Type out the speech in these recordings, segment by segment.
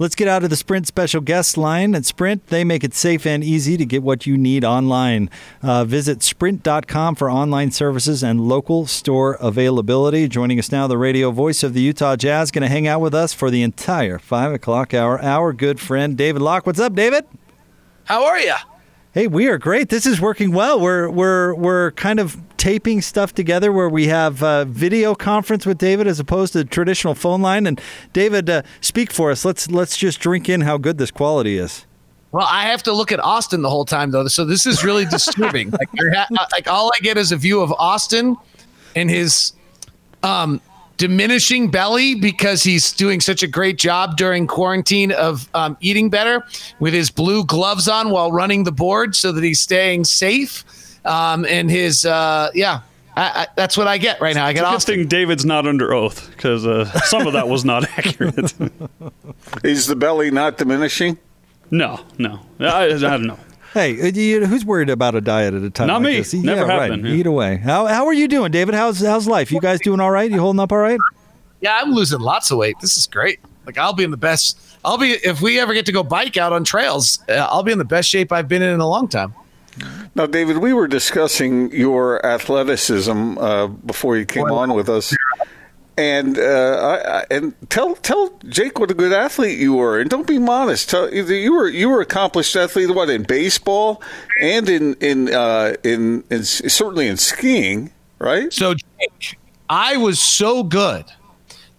Let's get out of the Sprint special guest line. At Sprint, they make it safe and easy to get what you need online. Uh, visit sprint.com for online services and local store availability. Joining us now, the radio voice of the Utah Jazz, going to hang out with us for the entire 5 o'clock hour. Our good friend, David Locke. What's up, David? How are you? Hey, we are great. This is working well. We're we're we're kind of taping stuff together where we have a video conference with David as opposed to traditional phone line. And David, uh, speak for us. Let's let's just drink in how good this quality is. Well, I have to look at Austin the whole time though, so this is really disturbing. like, ha- like all I get is a view of Austin and his um, diminishing belly because he's doing such a great job during quarantine of um, eating better with his blue gloves on while running the board so that he's staying safe. Um, and his, uh, yeah, I, I, that's what I get right now. I get it's a good thing David's not under oath because uh, some of that was not accurate. Is the belly not diminishing? No, no. I, I don't know. Hey, uh, who's worried about a diet at a time? Not like me. This? Never yeah, have right. been. Yeah. Eat away. How how are you doing, David? How's how's life? You guys doing all right? You holding up all right? Yeah, I'm losing lots of weight. This is great. Like I'll be in the best. I'll be if we ever get to go bike out on trails. Uh, I'll be in the best shape I've been in in a long time. Now, David, we were discussing your athleticism uh, before you came on with us, and uh, I, and tell tell Jake what a good athlete you were, and don't be modest. Tell you were you were accomplished athlete. What in baseball and in in uh, in, in certainly in skiing, right? So, Jake, I was so good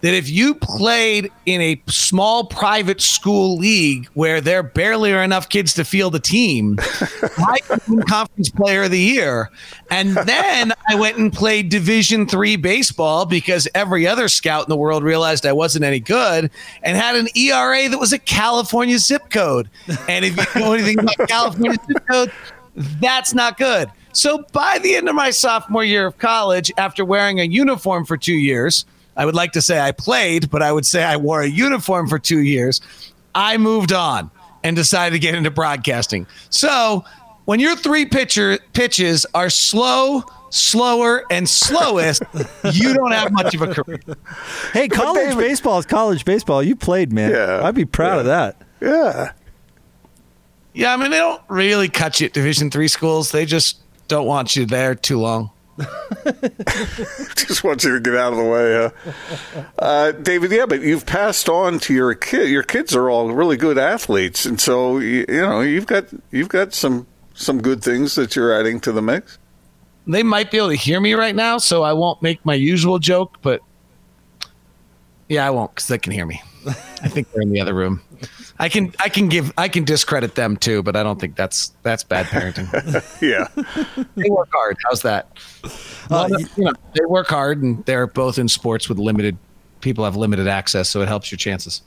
that if you played in a small private school league where there barely are enough kids to field a team, I became conference player of the year. And then I went and played Division three baseball because every other scout in the world realized I wasn't any good and had an ERA that was a California zip code. And if you know anything about California zip code, that's not good. So by the end of my sophomore year of college, after wearing a uniform for two years, I would like to say I played, but I would say I wore a uniform for two years. I moved on and decided to get into broadcasting. So when your three pitcher pitches are slow, slower, and slowest, you don't have much of a career. Hey, college David, baseball is college baseball. You played, man. Yeah, I'd be proud yeah. of that. Yeah. Yeah, I mean they don't really cut you at Division three schools. They just don't want you there too long. Just want you to get out of the way, huh? Uh, David, yeah, but you've passed on to your kid. Your kids are all really good athletes, and so you, you know you've got you've got some some good things that you're adding to the mix. They might be able to hear me right now, so I won't make my usual joke, but yeah, I won't because they can hear me. I think they're in the other room. I can I can give I can discredit them too, but I don't think that's that's bad parenting. yeah, they work hard. How's that? Well, uh, you know, they work hard, and they're both in sports with limited people have limited access, so it helps your chances.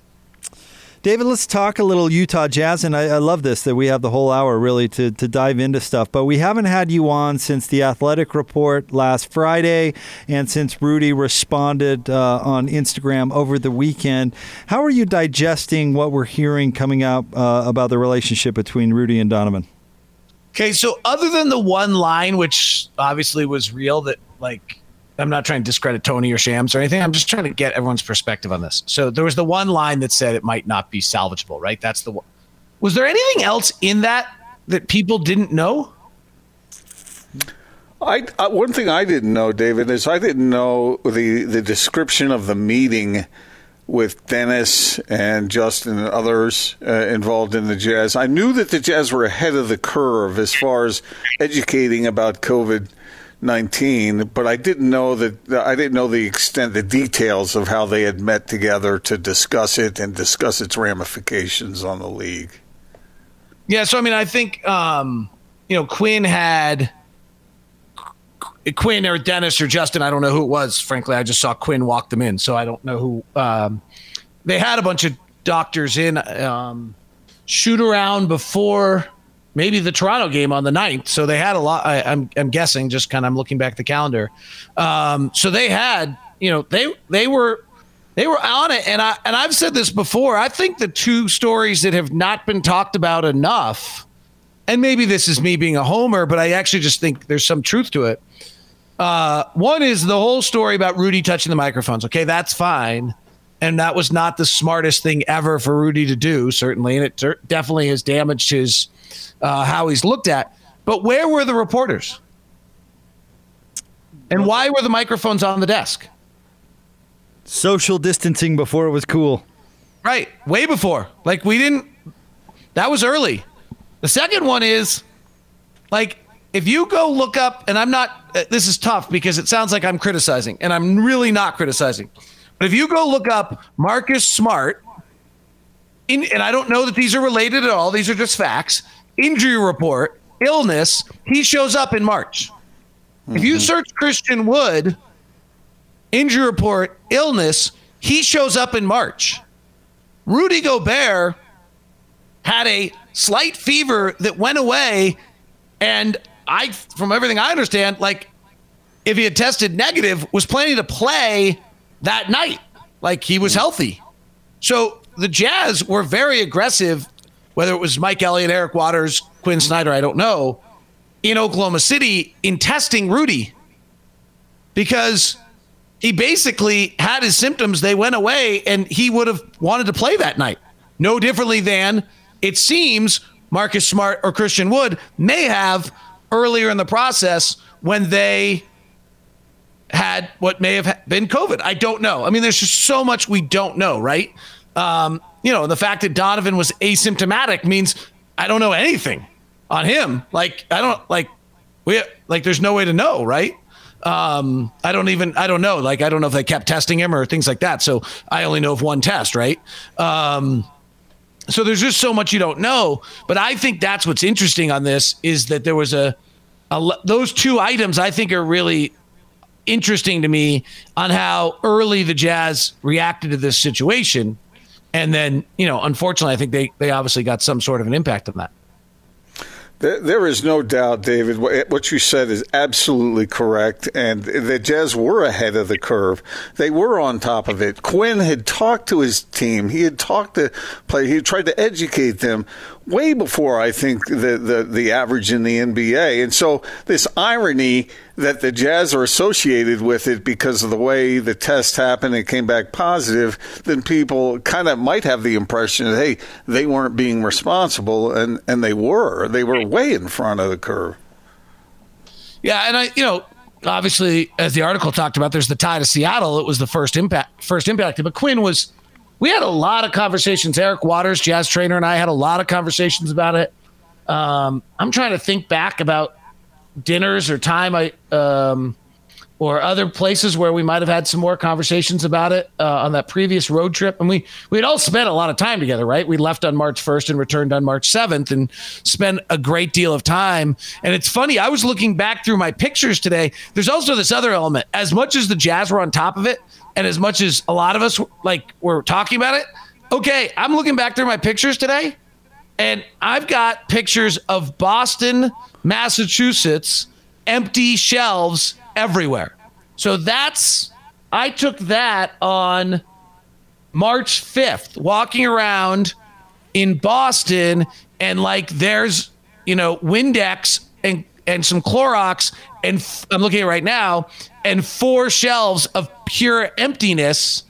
David, let's talk a little Utah Jazz, and I, I, love this that we have the whole hour really to, to dive into stuff. But we haven't had you on since the Athletic Report last Friday, and since Rudy responded uh, on Instagram over the weekend. How are you digesting what we're hearing coming out uh, about the relationship between Rudy and Donovan? Okay, so other than the one line, which obviously was real, that like I'm not trying to discredit Tony or Shams or anything. I'm just trying to get everyone's perspective on this. So there was the one line that said it might not be salvageable, right? That's the one. Was there anything else in that that people didn't know? I, one thing I didn't know, David, is I didn't know the the description of the meeting with Dennis and Justin and others uh, involved in the Jazz. I knew that the Jazz were ahead of the curve as far as educating about COVID 19, but I didn't know that I didn't know the extent, the details of how they had met together to discuss it and discuss its ramifications on the league. Yeah, so I mean, I think um, you know Quinn had Quinn or Dennis or Justin. I don't know who it was. Frankly, I just saw Quinn walk them in, so I don't know who. Um, they had a bunch of doctors in um, shoot around before maybe the Toronto game on the 9th. So they had a lot. I, am I'm, I'm guessing, just kind of I'm looking back the calendar. Um, so they had, you know, they they were they were on it, and I and I've said this before. I think the two stories that have not been talked about enough, and maybe this is me being a homer, but I actually just think there's some truth to it. Uh, one is the whole story about Rudy touching the microphones. Okay, that's fine. And that was not the smartest thing ever for Rudy to do, certainly, and it ter- definitely has damaged his uh, how he's looked at. But where were the reporters? And why were the microphones on the desk? Social distancing before it was cool. Right, way before. Like we didn't. That was early. The second one is, like, if you go look up, and I'm not. uh, This is tough because it sounds like I'm criticizing, and I'm really not criticizing. But if you go look up Marcus Smart, in, and I don't know that these are related at all. These are just facts. Injury report, illness. He shows up in March. If you mm-hmm. search Christian Wood, injury report, illness, he shows up in March. Rudy Gobert had a slight fever that went away. And I, from everything I understand, like if he had tested negative, was planning to play that night. Like he was hmm. healthy. So the Jazz were very aggressive, whether it was Mike Elliott, Eric Waters, Quinn Snyder, I don't know, in Oklahoma City in testing Rudy because he basically had his symptoms. They went away, and he would have wanted to play that night. No differently than it seems Marcus Smart or Christian Wood may have earlier in the process when they had what may have been COVID. I don't know. I mean, there's just so much we don't know, right? Um, you know, the fact that Donovan was asymptomatic means I don't know anything on him. Like, I don't like we like. There's no way to know, right? Um, I don't even I don't know. Like, I don't know if they kept testing him or things like that. So I only know of one test, right? Um, so there's just so much you don't know. But I think that's what's interesting on this is that there was a, a those two items I think are really interesting to me on how early the Jazz reacted to this situation. And then, you know, unfortunately, I think they, they obviously got some sort of an impact on that. There, there is no doubt, David. What you said is absolutely correct, and the Jazz were ahead of the curve. They were on top of it. Quinn had talked to his team. He had talked to play. He tried to educate them way before I think the the, the average in the NBA. And so this irony that the Jazz are associated with it because of the way the test happened and came back positive, then people kind of might have the impression that hey, they weren't being responsible, and and they were. They were way in front of the curve. Yeah, and I, you know, obviously, as the article talked about, there's the tie to Seattle. It was the first impact, first impacted. But Quinn was. We had a lot of conversations. Eric Waters, jazz trainer, and I had a lot of conversations about it. Um, I'm trying to think back about dinners or time I um, or other places where we might have had some more conversations about it uh, on that previous road trip. And we we'd all spent a lot of time together, right? We left on March 1st and returned on March 7th, and spent a great deal of time. And it's funny, I was looking back through my pictures today. There's also this other element. As much as the Jazz were on top of it, and as much as a lot of us like were talking about it, okay, I'm looking back through my pictures today. And I've got pictures of Boston, Massachusetts, empty shelves everywhere. So that's, I took that on March 5th, walking around in Boston, and like there's, you know, Windex and, and some Clorox, and I'm looking at right now, and four shelves of pure emptiness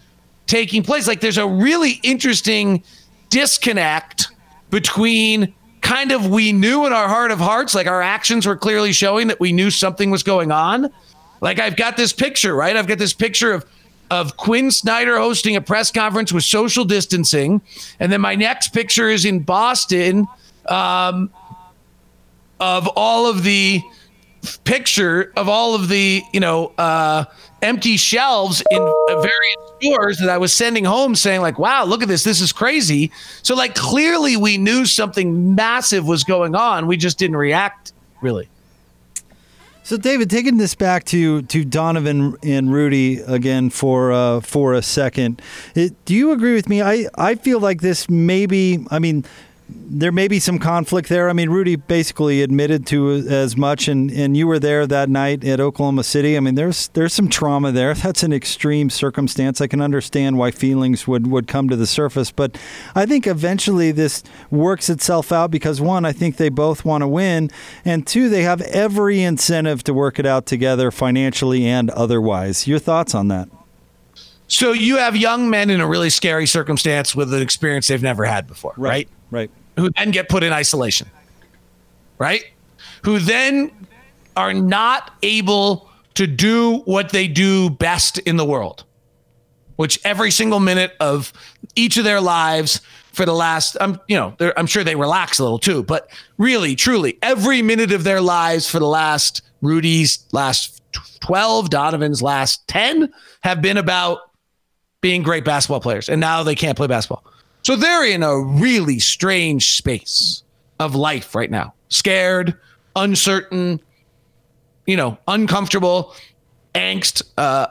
taking place. Like there's a really interesting disconnect between kind of we knew in our heart of hearts, like our actions were clearly showing that we knew something was going on. Like I've got this picture, right? I've got this picture of of Quinn Snyder hosting a press conference with social distancing, and then my next picture is in Boston um, of all of the picture of all of the you know uh, empty shelves in various stores that I was sending home, saying like, "Wow, look at this! This is crazy." So like clearly we knew something massive was going on. We just didn't react really. So, David, taking this back to, to Donovan and Rudy again for uh, for a second, it, do you agree with me? I, I feel like this maybe, I mean, there may be some conflict there. I mean, Rudy basically admitted to as much, and, and you were there that night at Oklahoma City. I mean, there's there's some trauma there. That's an extreme circumstance. I can understand why feelings would, would come to the surface, but I think eventually this works itself out because one, I think they both want to win, and two, they have every incentive to work it out together financially and otherwise. Your thoughts on that? So you have young men in a really scary circumstance with an experience they've never had before, right? Right. Who then get put in isolation, right? Who then are not able to do what they do best in the world, which every single minute of each of their lives for the last, I'm, you know, I'm sure they relax a little too, but really, truly, every minute of their lives for the last Rudy's last 12, Donovan's last 10 have been about being great basketball players. And now they can't play basketball. So they're in a really strange space of life right now. Scared, uncertain, you know, uncomfortable, angst, uh,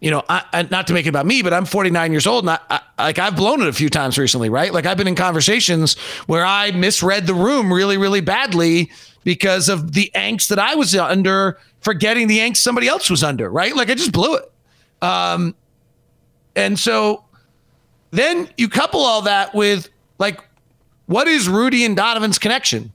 you know, I, I, not to make it about me, but I'm 49 years old, and I, like I've blown it a few times recently, right? Like I've been in conversations where I misread the room really, really badly because of the angst that I was under, forgetting the angst somebody else was under, right? Like I just blew it. Um, and so then you couple all that with like, what is Rudy and Donovan's connection?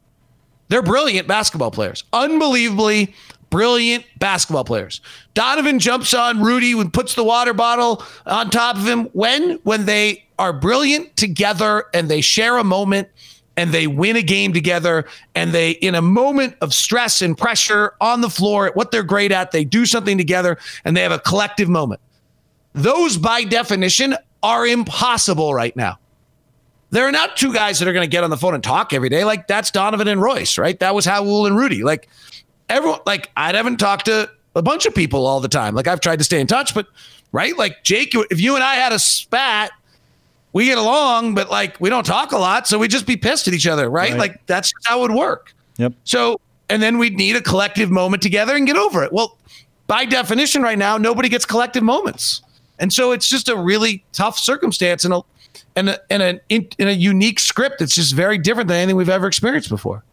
They're brilliant basketball players, unbelievably brilliant basketball players. Donovan jumps on Rudy and puts the water bottle on top of him when when they are brilliant together and they share a moment and they win a game together and they in a moment of stress and pressure on the floor at what they're great at they do something together and they have a collective moment those by definition are impossible right now there are not two guys that are going to get on the phone and talk every day like that's donovan and royce right that was Raul and rudy like everyone like I haven't talked to a bunch of people all the time. Like I've tried to stay in touch, but right, like Jake, if you and I had a spat, we get along, but like we don't talk a lot, so we just be pissed at each other, right? right. Like that's how it would work. Yep. So and then we'd need a collective moment together and get over it. Well, by definition, right now, nobody gets collective moments, and so it's just a really tough circumstance and a and a, and a, in, in a unique script that's just very different than anything we've ever experienced before.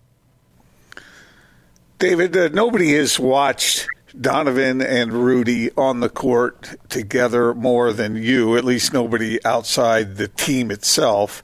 David, uh, nobody has watched Donovan and Rudy on the court together more than you, at least nobody outside the team itself.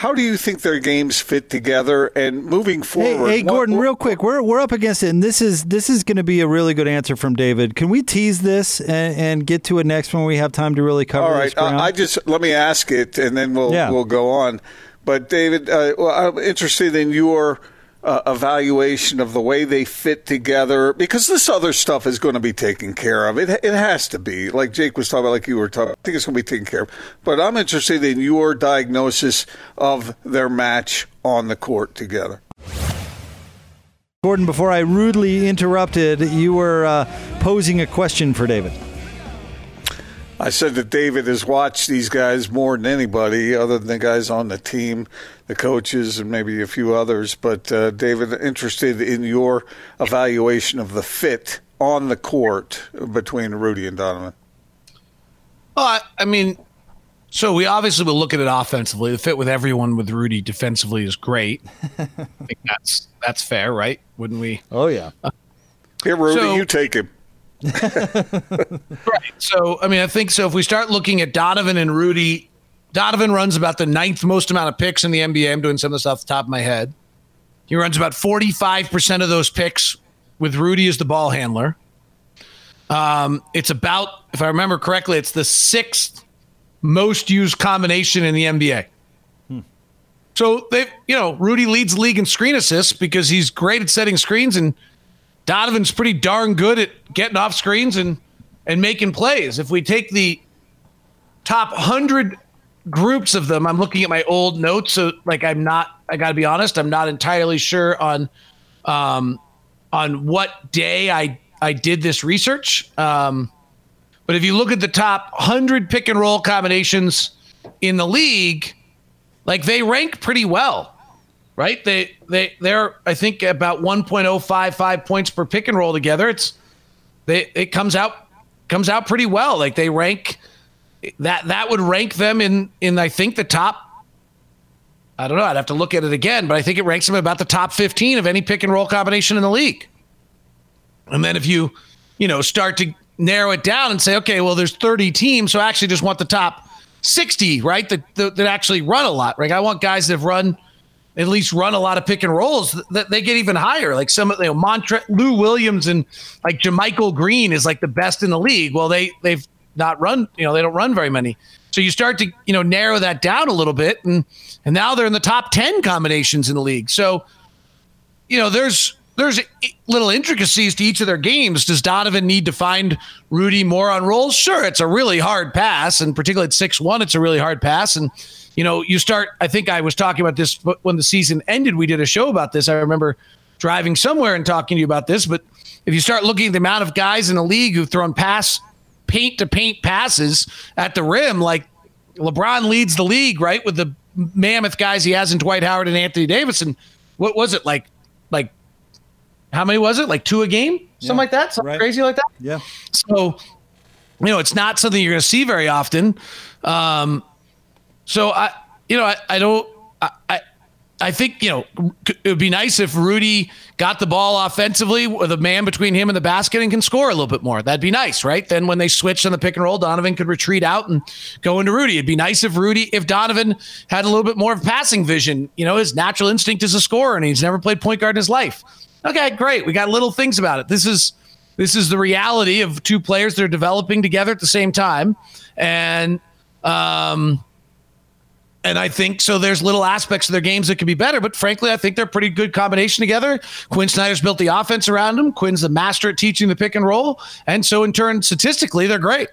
How do you think their games fit together? And moving forward, hey, hey Gordon, what, real quick, we're we're up against it, and this is this is going to be a really good answer from David. Can we tease this and, and get to it next when we have time to really cover? All right, uh, I just let me ask it, and then we'll yeah. we'll go on. But David, uh, well, I'm interested in your uh, evaluation of the way they fit together because this other stuff is going to be taken care of. It, it has to be. Like Jake was talking about, like you were talking, I think it's going to be taken care of. But I'm interested in your diagnosis of their match on the court together. Gordon, before I rudely interrupted, you were uh, posing a question for David. I said that David has watched these guys more than anybody, other than the guys on the team, the coaches, and maybe a few others. But uh, David, interested in your evaluation of the fit on the court between Rudy and Donovan. Well, I mean, so we obviously will look at it offensively. The fit with everyone with Rudy defensively is great. I think that's that's fair, right? Wouldn't we? Oh yeah. Here, Rudy, so, you take him. Right. So, I mean, I think so. If we start looking at Donovan and Rudy, Donovan runs about the ninth most amount of picks in the NBA. I'm doing some of this off the top of my head. He runs about 45% of those picks with Rudy as the ball handler. Um, it's about, if I remember correctly, it's the sixth most used combination in the NBA. Hmm. So they, you know, Rudy leads league in screen assists because he's great at setting screens and – Donovan's pretty darn good at getting off screens and and making plays. If we take the top 100 groups of them, I'm looking at my old notes so like I'm not I got to be honest, I'm not entirely sure on um on what day I I did this research. Um but if you look at the top 100 pick and roll combinations in the league, like they rank pretty well right? They they they're I think about 1.055 points per pick and roll together. It's they it comes out comes out pretty well. Like they rank that that would rank them in in I think the top I don't know, I'd have to look at it again, but I think it ranks them about the top 15 of any pick and roll combination in the league. And then if you, you know, start to narrow it down and say, okay, well, there's 30 teams, so I actually just want the top 60, right? That, that, that actually run a lot, right? I want guys that have run – at least run a lot of pick and rolls, that they get even higher. Like some, you know, Montre, Lou Williams and like JaMychal Green is like the best in the league. Well, they they've not run. You know, they don't run very many. So you start to you know narrow that down a little bit, and and now they're in the top ten combinations in the league. So you know, there's there's little intricacies to each of their games. Does Donovan need to find Rudy more on rolls? Sure, it's a really hard pass, and particularly at six one, it's a really hard pass. And you know, you start. I think I was talking about this when the season ended. We did a show about this. I remember driving somewhere and talking to you about this. But if you start looking at the amount of guys in the league who've thrown pass paint to paint passes at the rim, like LeBron leads the league, right, with the mammoth guys he has in Dwight Howard and Anthony Davis. And what was it like? Like how many was it? Like two a game, something yeah, like that, something right. crazy like that. Yeah. So, you know, it's not something you're going to see very often. Um, so I, you know, I, I don't, I, I, I think you know it would be nice if Rudy got the ball offensively with a man between him and the basket and can score a little bit more. That'd be nice, right? Then when they switched on the pick and roll, Donovan could retreat out and go into Rudy. It'd be nice if Rudy, if Donovan had a little bit more of passing vision. You know, his natural instinct is a scorer, and he's never played point guard in his life. Okay, great. We got little things about it. This is this is the reality of two players that are developing together at the same time, and um, and I think so. There's little aspects of their games that could be better, but frankly, I think they're pretty good combination together. Quinn Snyder's built the offense around him. Quinn's the master at teaching the pick and roll, and so in turn, statistically, they're great.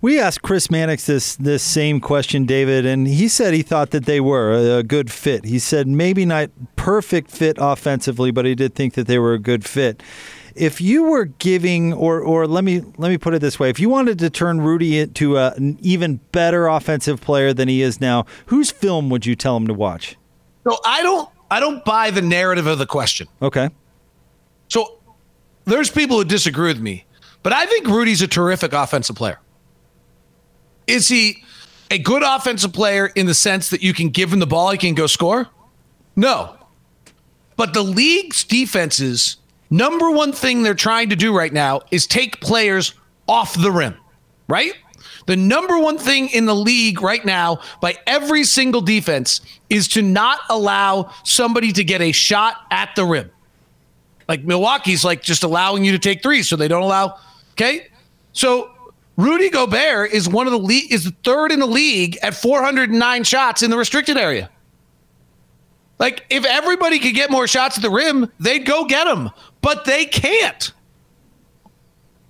We asked Chris Mannix this this same question, David, and he said he thought that they were a, a good fit. He said maybe not perfect fit offensively, but he did think that they were a good fit. If you were giving, or or let me let me put it this way: if you wanted to turn Rudy into a, an even better offensive player than he is now, whose film would you tell him to watch? So I don't I don't buy the narrative of the question. Okay. So there's people who disagree with me, but I think Rudy's a terrific offensive player. Is he a good offensive player in the sense that you can give him the ball, he can go score? No. But the league's defenses, number one thing they're trying to do right now is take players off the rim, right? The number one thing in the league right now by every single defense is to not allow somebody to get a shot at the rim. Like Milwaukee's like just allowing you to take threes, so they don't allow. Okay. So Rudy Gobert is one of the league is third in the league at 409 shots in the restricted area. Like if everybody could get more shots at the rim, they'd go get them, but they can't.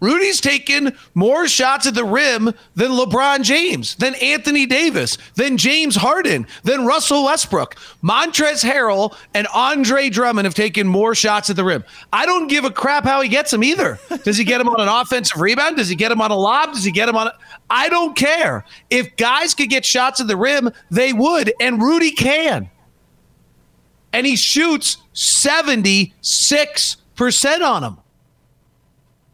Rudy's taken more shots at the rim than LeBron James, than Anthony Davis, than James Harden, than Russell Westbrook. Montrezl Harrell and Andre Drummond have taken more shots at the rim. I don't give a crap how he gets them either. Does he get them on an offensive rebound? Does he get them on a lob? Does he get them on a I don't care. If guys could get shots at the rim, they would, and Rudy can. And he shoots 76% on them.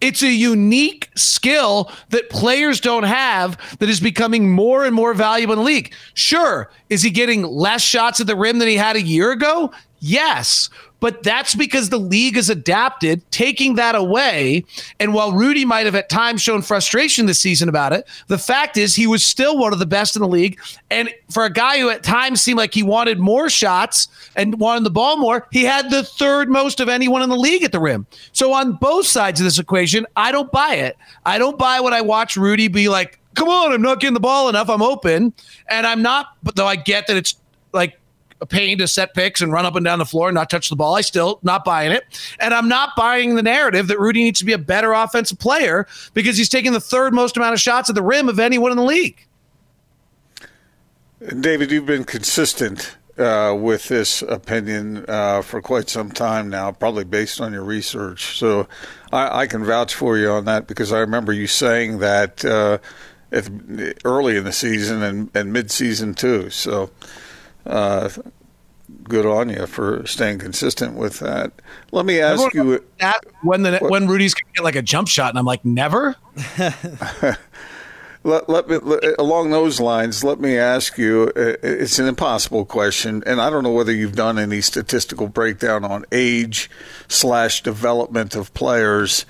It's a unique skill that players don't have that is becoming more and more valuable in the league. Sure, is he getting less shots at the rim than he had a year ago? Yes. But that's because the league has adapted, taking that away. And while Rudy might have at times shown frustration this season about it, the fact is he was still one of the best in the league. And for a guy who at times seemed like he wanted more shots and wanted the ball more, he had the third most of anyone in the league at the rim. So on both sides of this equation, I don't buy it. I don't buy when I watch Rudy be like, come on, I'm not getting the ball enough. I'm open. And I'm not, but though I get that it's like a pain to set picks and run up and down the floor and not touch the ball. I still not buying it. And I'm not buying the narrative that Rudy needs to be a better offensive player because he's taking the third most amount of shots at the rim of anyone in the league. David, you've been consistent uh, with this opinion uh, for quite some time now, probably based on your research. So I, I, can vouch for you on that because I remember you saying that uh, at, early in the season and, and mid season too. So uh, good on you for staying consistent with that. Let me ask Everyone you when the what, when Rudy's gonna get like a jump shot, and I'm like, never. let, let me let, along those lines. Let me ask you. Uh, it's an impossible question, and I don't know whether you've done any statistical breakdown on age slash development of players.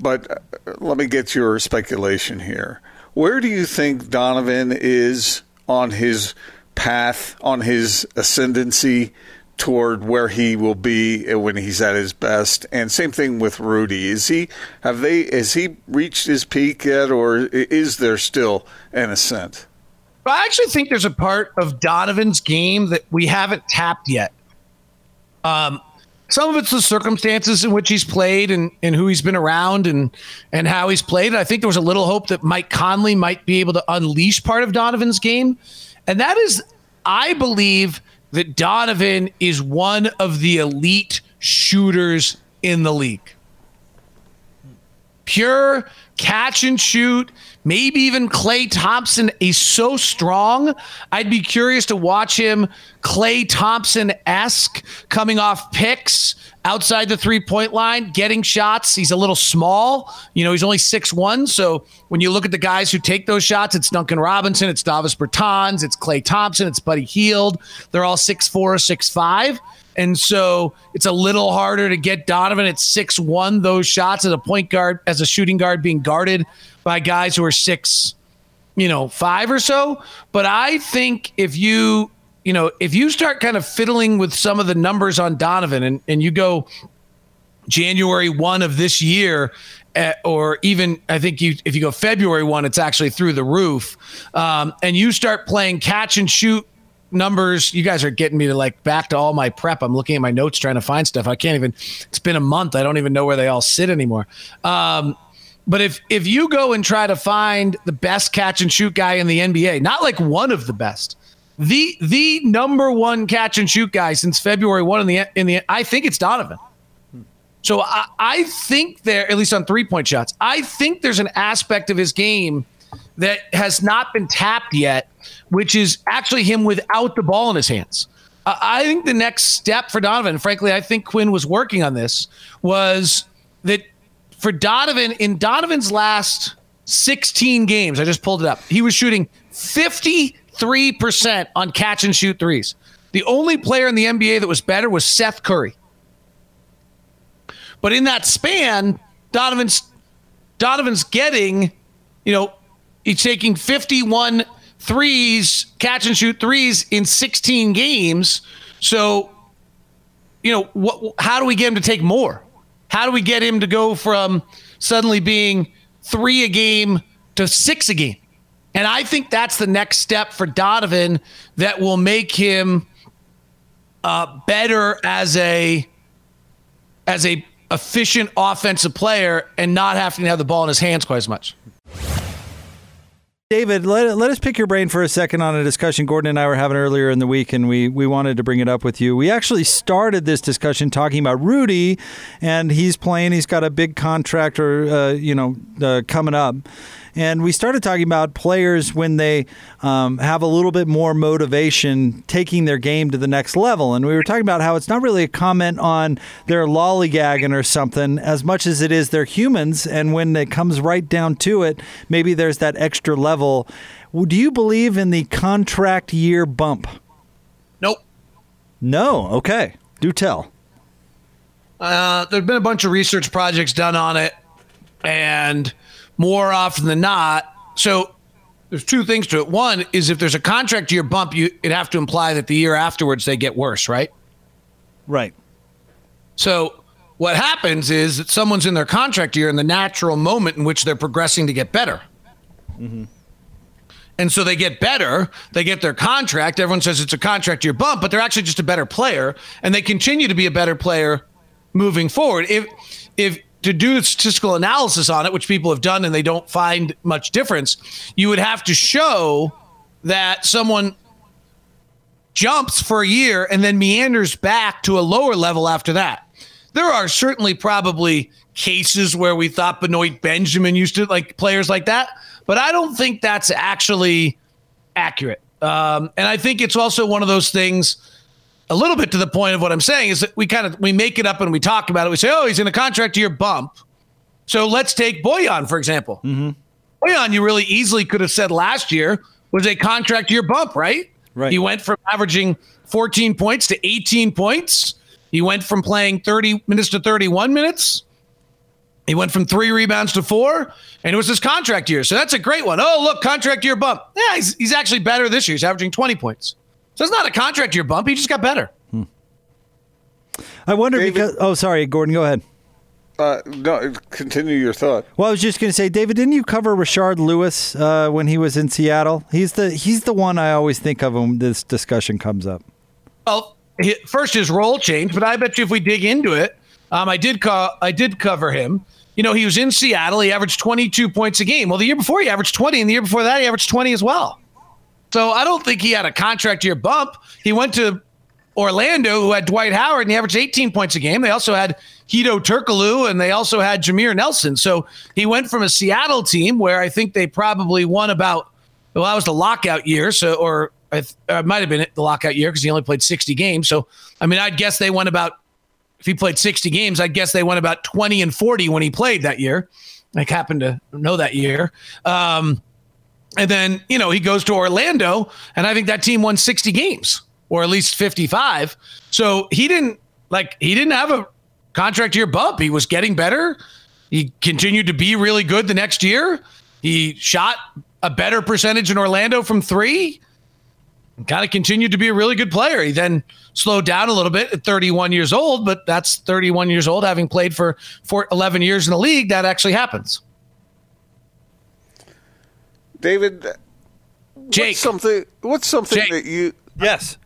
But uh, let me get your speculation here. Where do you think Donovan is on his path on his ascendancy toward where he will be when he's at his best. And same thing with Rudy. Is he have they has he reached his peak yet, or is there still an ascent? I actually think there's a part of Donovan's game that we haven't tapped yet. Um, some of it's the circumstances in which he's played and, and who he's been around and and how he's played. I think there was a little hope that Mike Conley might be able to unleash part of Donovan's game. And that is, I believe that Donovan is one of the elite shooters in the league. Pure catch and shoot, maybe even Klay Thompson is so strong. I'd be curious to watch him Klay Thompson esque coming off picks outside the three point line, getting shots. He's a little small. You know, he's only six one. So when you look at the guys who take those shots, it's Duncan Robinson, it's Davis Bertans, it's Klay Thompson, it's Buddy Hield. They're all six four, six five. And so it's a little harder to get Donovan at six one those shots as a point guard, as a shooting guard being guarded by guys who are six, you know, five or so. But I think if you, you know, if you start kind of fiddling with some of the numbers on Donovan and, and you go January 1 of this year, uh, or even I think you if you go February 1, it's actually through the roof. Um, and you start playing catch and shoot numbers. You guys are getting me to like back to all my prep. I'm looking at my notes trying to find stuff. I can't even. It's been a month. I don't even know where they all sit anymore. Um, but if if you go and try to find the best catch and shoot guy in the NBA, not like one of the best, the the number one catch and shoot guy since February one in the in the I think it's Donovan. So I, I think there, at least on three point shots, I think there's an aspect of his game that has not been tapped yet, which is actually him without the ball in his hands. Uh, I think the next step for Donovan, frankly, I think Quinn was working on this, was that for Donovan, in Donovan's last 16 games, I just pulled it up, he was shooting 53% on catch and shoot threes. The only player in the NBA that was better was Seth Curry. But in that span, Donovan's Donovan's getting, you know, he's taking 51 threes, catch and shoot threes in 16 games. So, you know, what how do we get him to take more? How do we get him to go from suddenly being 3 a game to 6 a game? And I think that's the next step for Donovan that will make him uh, better as a as a efficient offensive player and not having to have the ball in his hands quite as much. David, let, let us pick your brain for a second on a discussion Gordon and I were having earlier in the week, and we, we wanted to bring it up with you. We actually started this discussion talking about Rudy, and he's playing. He's got a big contract, or uh, you know, uh, coming up. And we started talking about players when they um, have a little bit more motivation taking their game to the next level. And we were talking about how it's not really a comment on their lollygagging or something as much as it is they're humans. And when it comes right down to it, maybe there's that extra level. Do you believe in the contract year bump? Nope. No. Okay. Do tell. Uh, there's been a bunch of research projects done on it, and more often than not. So there's two things to it. One is if there's a contract year bump, you it have to imply that the year afterwards they get worse, right? Right. So what happens is that someone's in their contract year in the natural moment in which they're progressing to get better. Mm-hmm. And so they get better, they get their contract. Everyone says it's a contract year bump, but they're actually just a better player, and they continue to be a better player moving forward. If if to do the statistical analysis on it, which people have done and they don't find much difference, you would have to show that someone jumps for a year and then meanders back to a lower level after that. There are certainly probably cases where we thought Benoit Benjamin used to like players like that, but I don't think that's actually accurate. Um, and I think it's also one of those things a little bit to the point of what I'm saying is that we kind of we make it up and we talk about it. We say, oh, he's in a contract year bump. So let's take Bojan for example. Mm-hmm. Bojan, you really easily could have said last year was a contract year bump, right? Right. He went from averaging 14 points to 18 points. He went from playing 30 minutes to 31 minutes. He went from three rebounds to four, and it was his contract year. So that's a great one. Oh, look, contract year bump. Yeah, he's, he's actually better this year. He's averaging 20 points. So it's not a contract year bump. He just got better. Hmm. I wonder David- because. Oh, sorry, Gordon. Go ahead. Uh, no, continue your thought. Well, I was just going to say, David, didn't you cover Rashard Lewis uh, when he was in Seattle? He's the he's the one I always think of when this discussion comes up. Well, hi- first his role changed, but I bet you if we dig into it, um, I did co- I did cover him. You know, he was in Seattle. He averaged 22 points a game. Well, the year before he averaged 20, and the year before that he averaged 20 as well. So I don't think he had a contract year bump. He went to Orlando, who had Dwight Howard, and he averaged 18 points a game. They also had Hedo Turkoglu, and they also had Jameer Nelson. So he went from a Seattle team where I think they probably won about well, that was the lockout year, so or I th- uh, it might have been the lockout year because he only played 60 games. So I mean, I'd guess they won about if he played 60 games, I'd guess they won about 20 and 40 when he played that year. I happen to know that year. Um, and then, you know, he goes to Orlando, and I think that team won 60 games or at least 55. So he didn't like, he didn't have a contract year bump. He was getting better. He continued to be really good the next year. He shot a better percentage in Orlando from three and kind of continued to be a really good player. He then slowed down a little bit at 31 years old, but that's 31 years old, having played for, for 11 years in the league. That actually happens. David, Jake, what's something what's something Jake. that you Yes.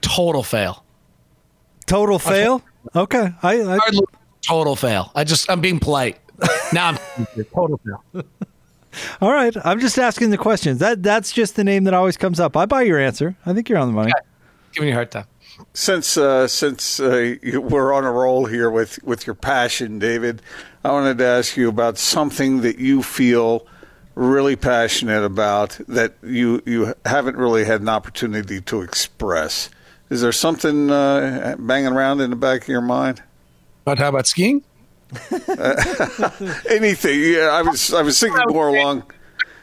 total fail. Total fail. Okay. I, I total fail. I just I'm being polite. Now I'm total fail. all right. I'm just asking the questions. That that's just the name that always comes up. I buy your answer. I think you're on the money. Giving you a hard time. since uh, since uh, you, we're on a roll here with with your passion, David, I wanted to ask you about something that you feel really passionate about that you you haven't really had an opportunity to express. Is there something uh, banging around in the back of your mind? But how about skiing? Anything? Yeah, I was I was thinking more along.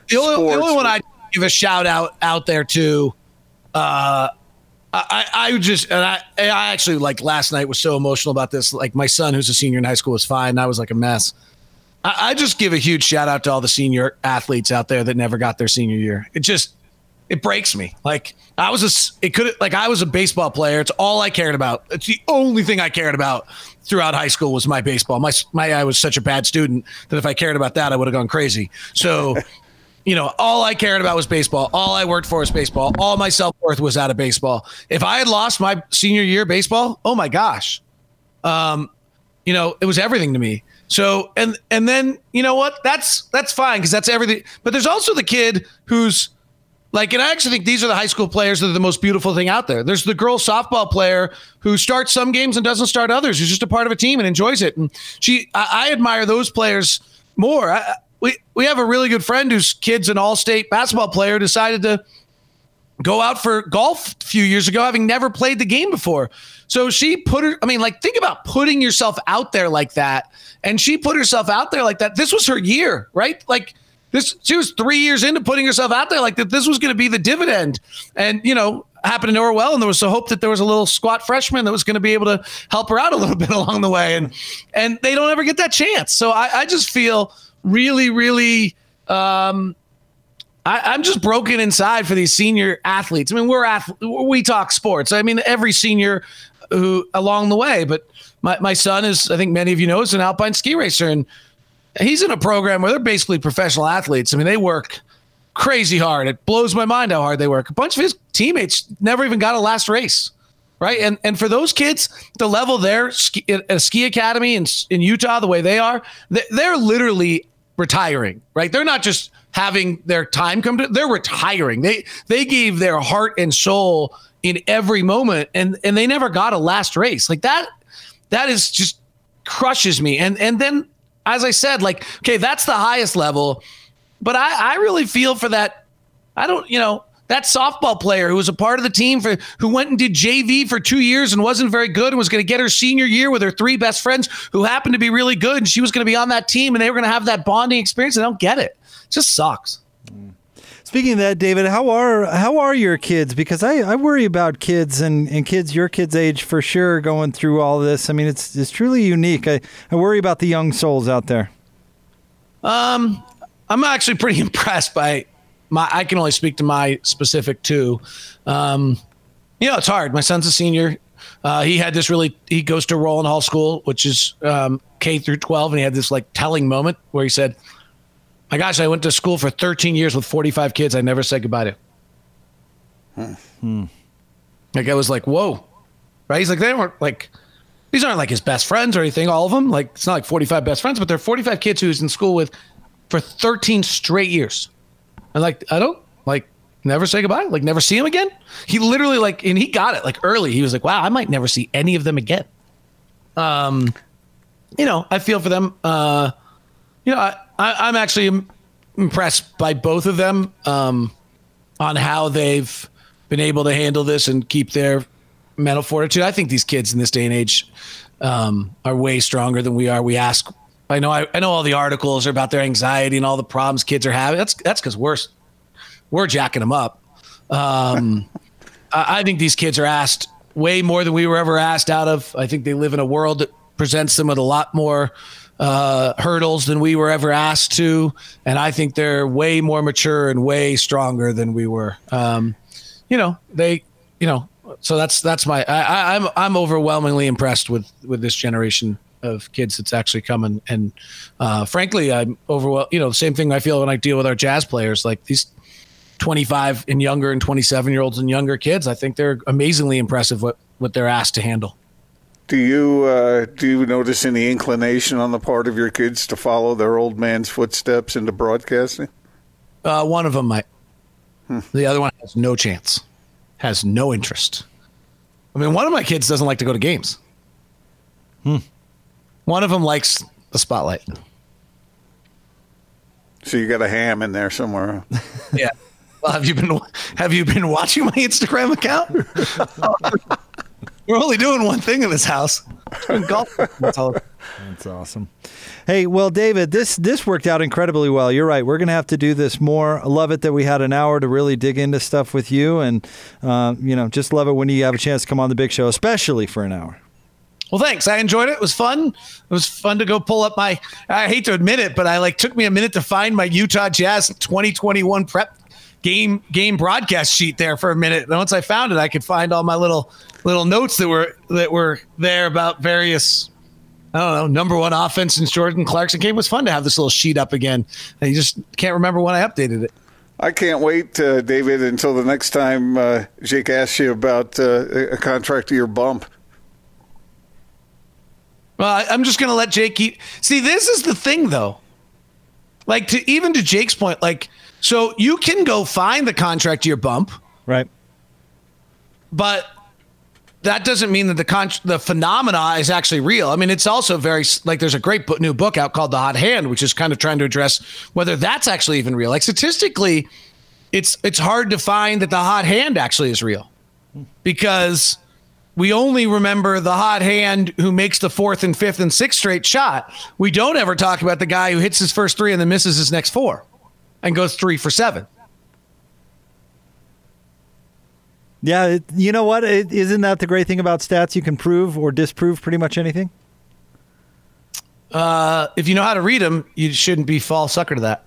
The only, the only one I give a shout out out there to, uh, I, I just and I I actually like last night was so emotional about this. Like my son, who's a senior in high school, was fine. I was like a mess. I, I just give a huge shout out to all the senior athletes out there that never got their senior year. It just it breaks me. Like I was a it could like I was a baseball player. It's all I cared about. It's the only thing I cared about throughout high school was my baseball. My my I was such a bad student that if I cared about that, I would have gone crazy. So. you know, all I cared about was baseball. All I worked for was baseball. All my self worth was out of baseball. If I had lost my senior year baseball, oh my gosh, um, you know, it was everything to me. So and and then you know what? That's that's fine because that's everything. But there's also the kid who's like, and I actually think these are the high school players that are the most beautiful thing out there. There's the girl softball player who starts some games and doesn't start others, who's just a part of a team and enjoys it. And she, I, I admire those players more. I, we we have a really good friend whose kid's an all-state basketball player decided to go out for golf a few years ago, having never played the game before. So she put her, I mean, like, think about putting yourself out there like that. And she put herself out there like that. This was her year, right? Like, this, she was three years into putting herself out there like that. This was going to be the dividend. And, you know, happened to know her well. And there was a hope that there was a little squat freshman that was going to be able to help her out a little bit along the way. And, and they don't ever get that chance. So I, I just feel really, really, um, I, I'm just broken inside for these senior athletes. I mean, we're ath- we talk sports. I mean, every senior who along the way. But my, my son is, I think many of you know, is an alpine ski racer, and he's in a program where they're basically professional athletes. I mean, they work crazy hard. It blows my mind how hard they work. A bunch of his teammates never even got a last race. Right. And and for those kids, the level they're ski, at a ski academy in, in Utah, the way they are, they're literally retiring. Right. They're not just having their time come to they're retiring. They they gave their heart and soul in every moment and and they never got a last race. Like that that is just crushes me. And and then as I said, like, okay, that's the highest level. But I, I really feel for that. I don't, you know, that softball player who was a part of the team for who went and did JV for two years and wasn't very good and was going to get her senior year with her three best friends who happened to be really good and she was going to be on that team and they were going to have that bonding experience. I don't get it. It just sucks. Speaking of that, David, how are how are your kids? Because I, I worry about kids and, and kids your kids' age for sure going through all this. I mean, it's it's truly unique. I, I worry about the young souls out there. Um, I'm actually pretty impressed by my. I can only speak to my specific two. Um, you know, it's hard. My son's a senior. Uh, he had this really. He goes to Rowland Hall School, which is um, K through 12, and he had this like telling moment where he said, "My gosh, I went to school for 13 years with 45 kids. I never said goodbye to." Hmm. Like I was like, "Whoa!" Right? He's like, they weren't like these aren't like his best friends or anything. All of them, like it's not like 45 best friends, but they're 45 kids who he's in school with for 13 straight years. And like, I don't like never say goodbye, like never see him again. He literally like, and he got it like early. He was like, wow, I might never see any of them again. Um, you know, I feel for them. Uh, you know, I, I I'm actually impressed by both of them um, on how they've been able to handle this and keep their mental fortitude. I think these kids in this day and age um, are way stronger than we are. We ask. I know. I, I know all the articles are about their anxiety and all the problems kids are having. That's that's because we're we're jacking them up. Um, I, I think these kids are asked way more than we were ever asked out of. I think they live in a world that presents them with a lot more uh, hurdles than we were ever asked to, and I think they're way more mature and way stronger than we were. Um, you know, they, you know, so that's that's my I, I'm, I'm overwhelmingly impressed with with this generation of kids that's actually coming and uh, frankly I'm overwhelmed you know the same thing I feel when I deal with our jazz players like these 25 and younger and 27 year olds and younger kids I think they're amazingly impressive what what they're asked to handle. Do you uh, do you notice any inclination on the part of your kids to follow their old man's footsteps into broadcasting? Uh, one of them might. Hmm. The other one has no chance has no interest. I mean, one of my kids doesn't like to go to games. Hmm. One of them likes the spotlight. So you got a ham in there somewhere. yeah. Well, have you been have you been watching my Instagram account? We're only doing one thing in this house. Golf. That's awesome. Hey, well, David, this this worked out incredibly well. You're right. We're going to have to do this more. I love it that we had an hour to really dig into stuff with you, and uh, you know, just love it when you have a chance to come on the big show, especially for an hour. Well, thanks. I enjoyed it. It was fun. It was fun to go pull up my. I hate to admit it, but I like took me a minute to find my Utah Jazz 2021 prep game game broadcast sheet there for a minute. And once I found it, I could find all my little little notes that were that were there about various I don't know, number one offense since Jordan Clarkson came. It was fun to have this little sheet up again. You just can't remember when I updated it. I can't wait, uh, David, until the next time uh, Jake asks you about uh, a contract to your bump. Well, I, I'm just going to let Jake keep. See, this is the thing, though. Like, to even to Jake's point, like, so you can go find the contract year bump. Right. But that doesn't mean that the con- the phenomena is actually real. I mean, it's also very like there's a great book, new book out called The Hot Hand, which is kind of trying to address whether that's actually even real. Like statistically, it's it's hard to find that the hot hand actually is real because we only remember the hot hand who makes the fourth and fifth and sixth straight shot. We don't ever talk about the guy who hits his first three and then misses his next four and goes three for seven. Yeah, it, you know what? is not that the great thing about stats? You can prove or disprove pretty much anything. Uh, if you know how to read them, you shouldn't be fall sucker to that.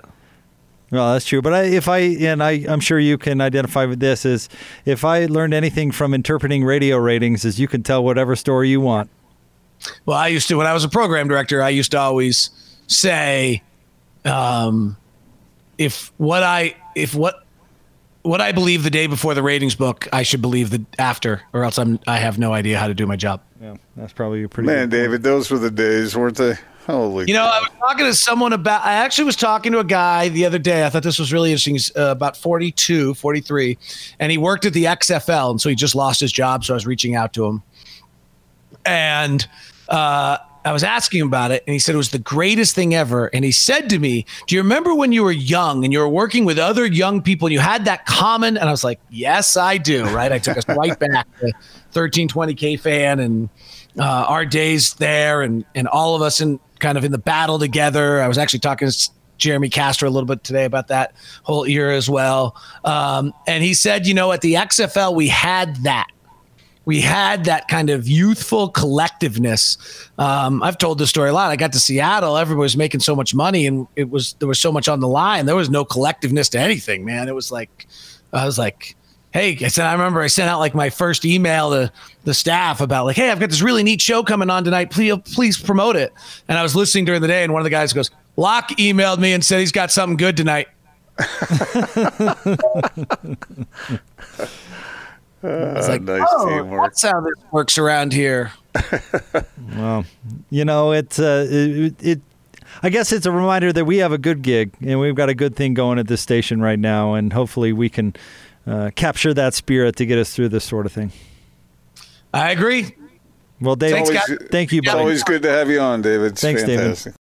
Well, that's true. But I, if I and I, I'm sure you can identify with this is if I learned anything from interpreting radio ratings, is you can tell whatever story you want. Well, I used to when I was a program director, I used to always say, um, if what I if what what I believe the day before the ratings book, I should believe the after, or else I'm I have no idea how to do my job. Yeah, that's probably a pretty. Man, David, those were the days, weren't they? Holy. You know, God. I was talking to someone about. I actually was talking to a guy the other day. I thought this was really interesting. He's uh, about 42, 43, and he worked at the XFL, and so he just lost his job. So I was reaching out to him, and uh, I was asking him about it, and he said it was the greatest thing ever. And he said to me, Do you remember when you were young and you were working with other young people and you had that common? And I was like, Yes, I do. Right. I took us right back to 1320K fan and uh, our days there and, and all of us in kind of in the battle together. I was actually talking to Jeremy Castro a little bit today about that whole era as well. Um, and he said, You know, at the XFL, we had that we had that kind of youthful collectiveness. Um, I've told this story a lot. I got to Seattle, everybody was making so much money, and it was there was so much on the line. There was no collectiveness to anything, man. It was like I was like hey, I said I remember I sent out like my first email to the staff about like, hey, I've got this really neat show coming on tonight. Please, please promote it. And I was listening during the day, and one of the guys goes, Locke emailed me and said he's got something good tonight. Uh, like, nice oh, teamwork. that's how this works around here. Well, you know, it's uh, it, it. I guess it's a reminder that we have a good gig and we've got a good thing going at this station right now, and hopefully we can uh, capture that spirit to get us through this sort of thing. I agree. Well, Dave, Thanks, Always guys. good- thank you, It's always good to have you on, David. It's Thanks, David. fantastic.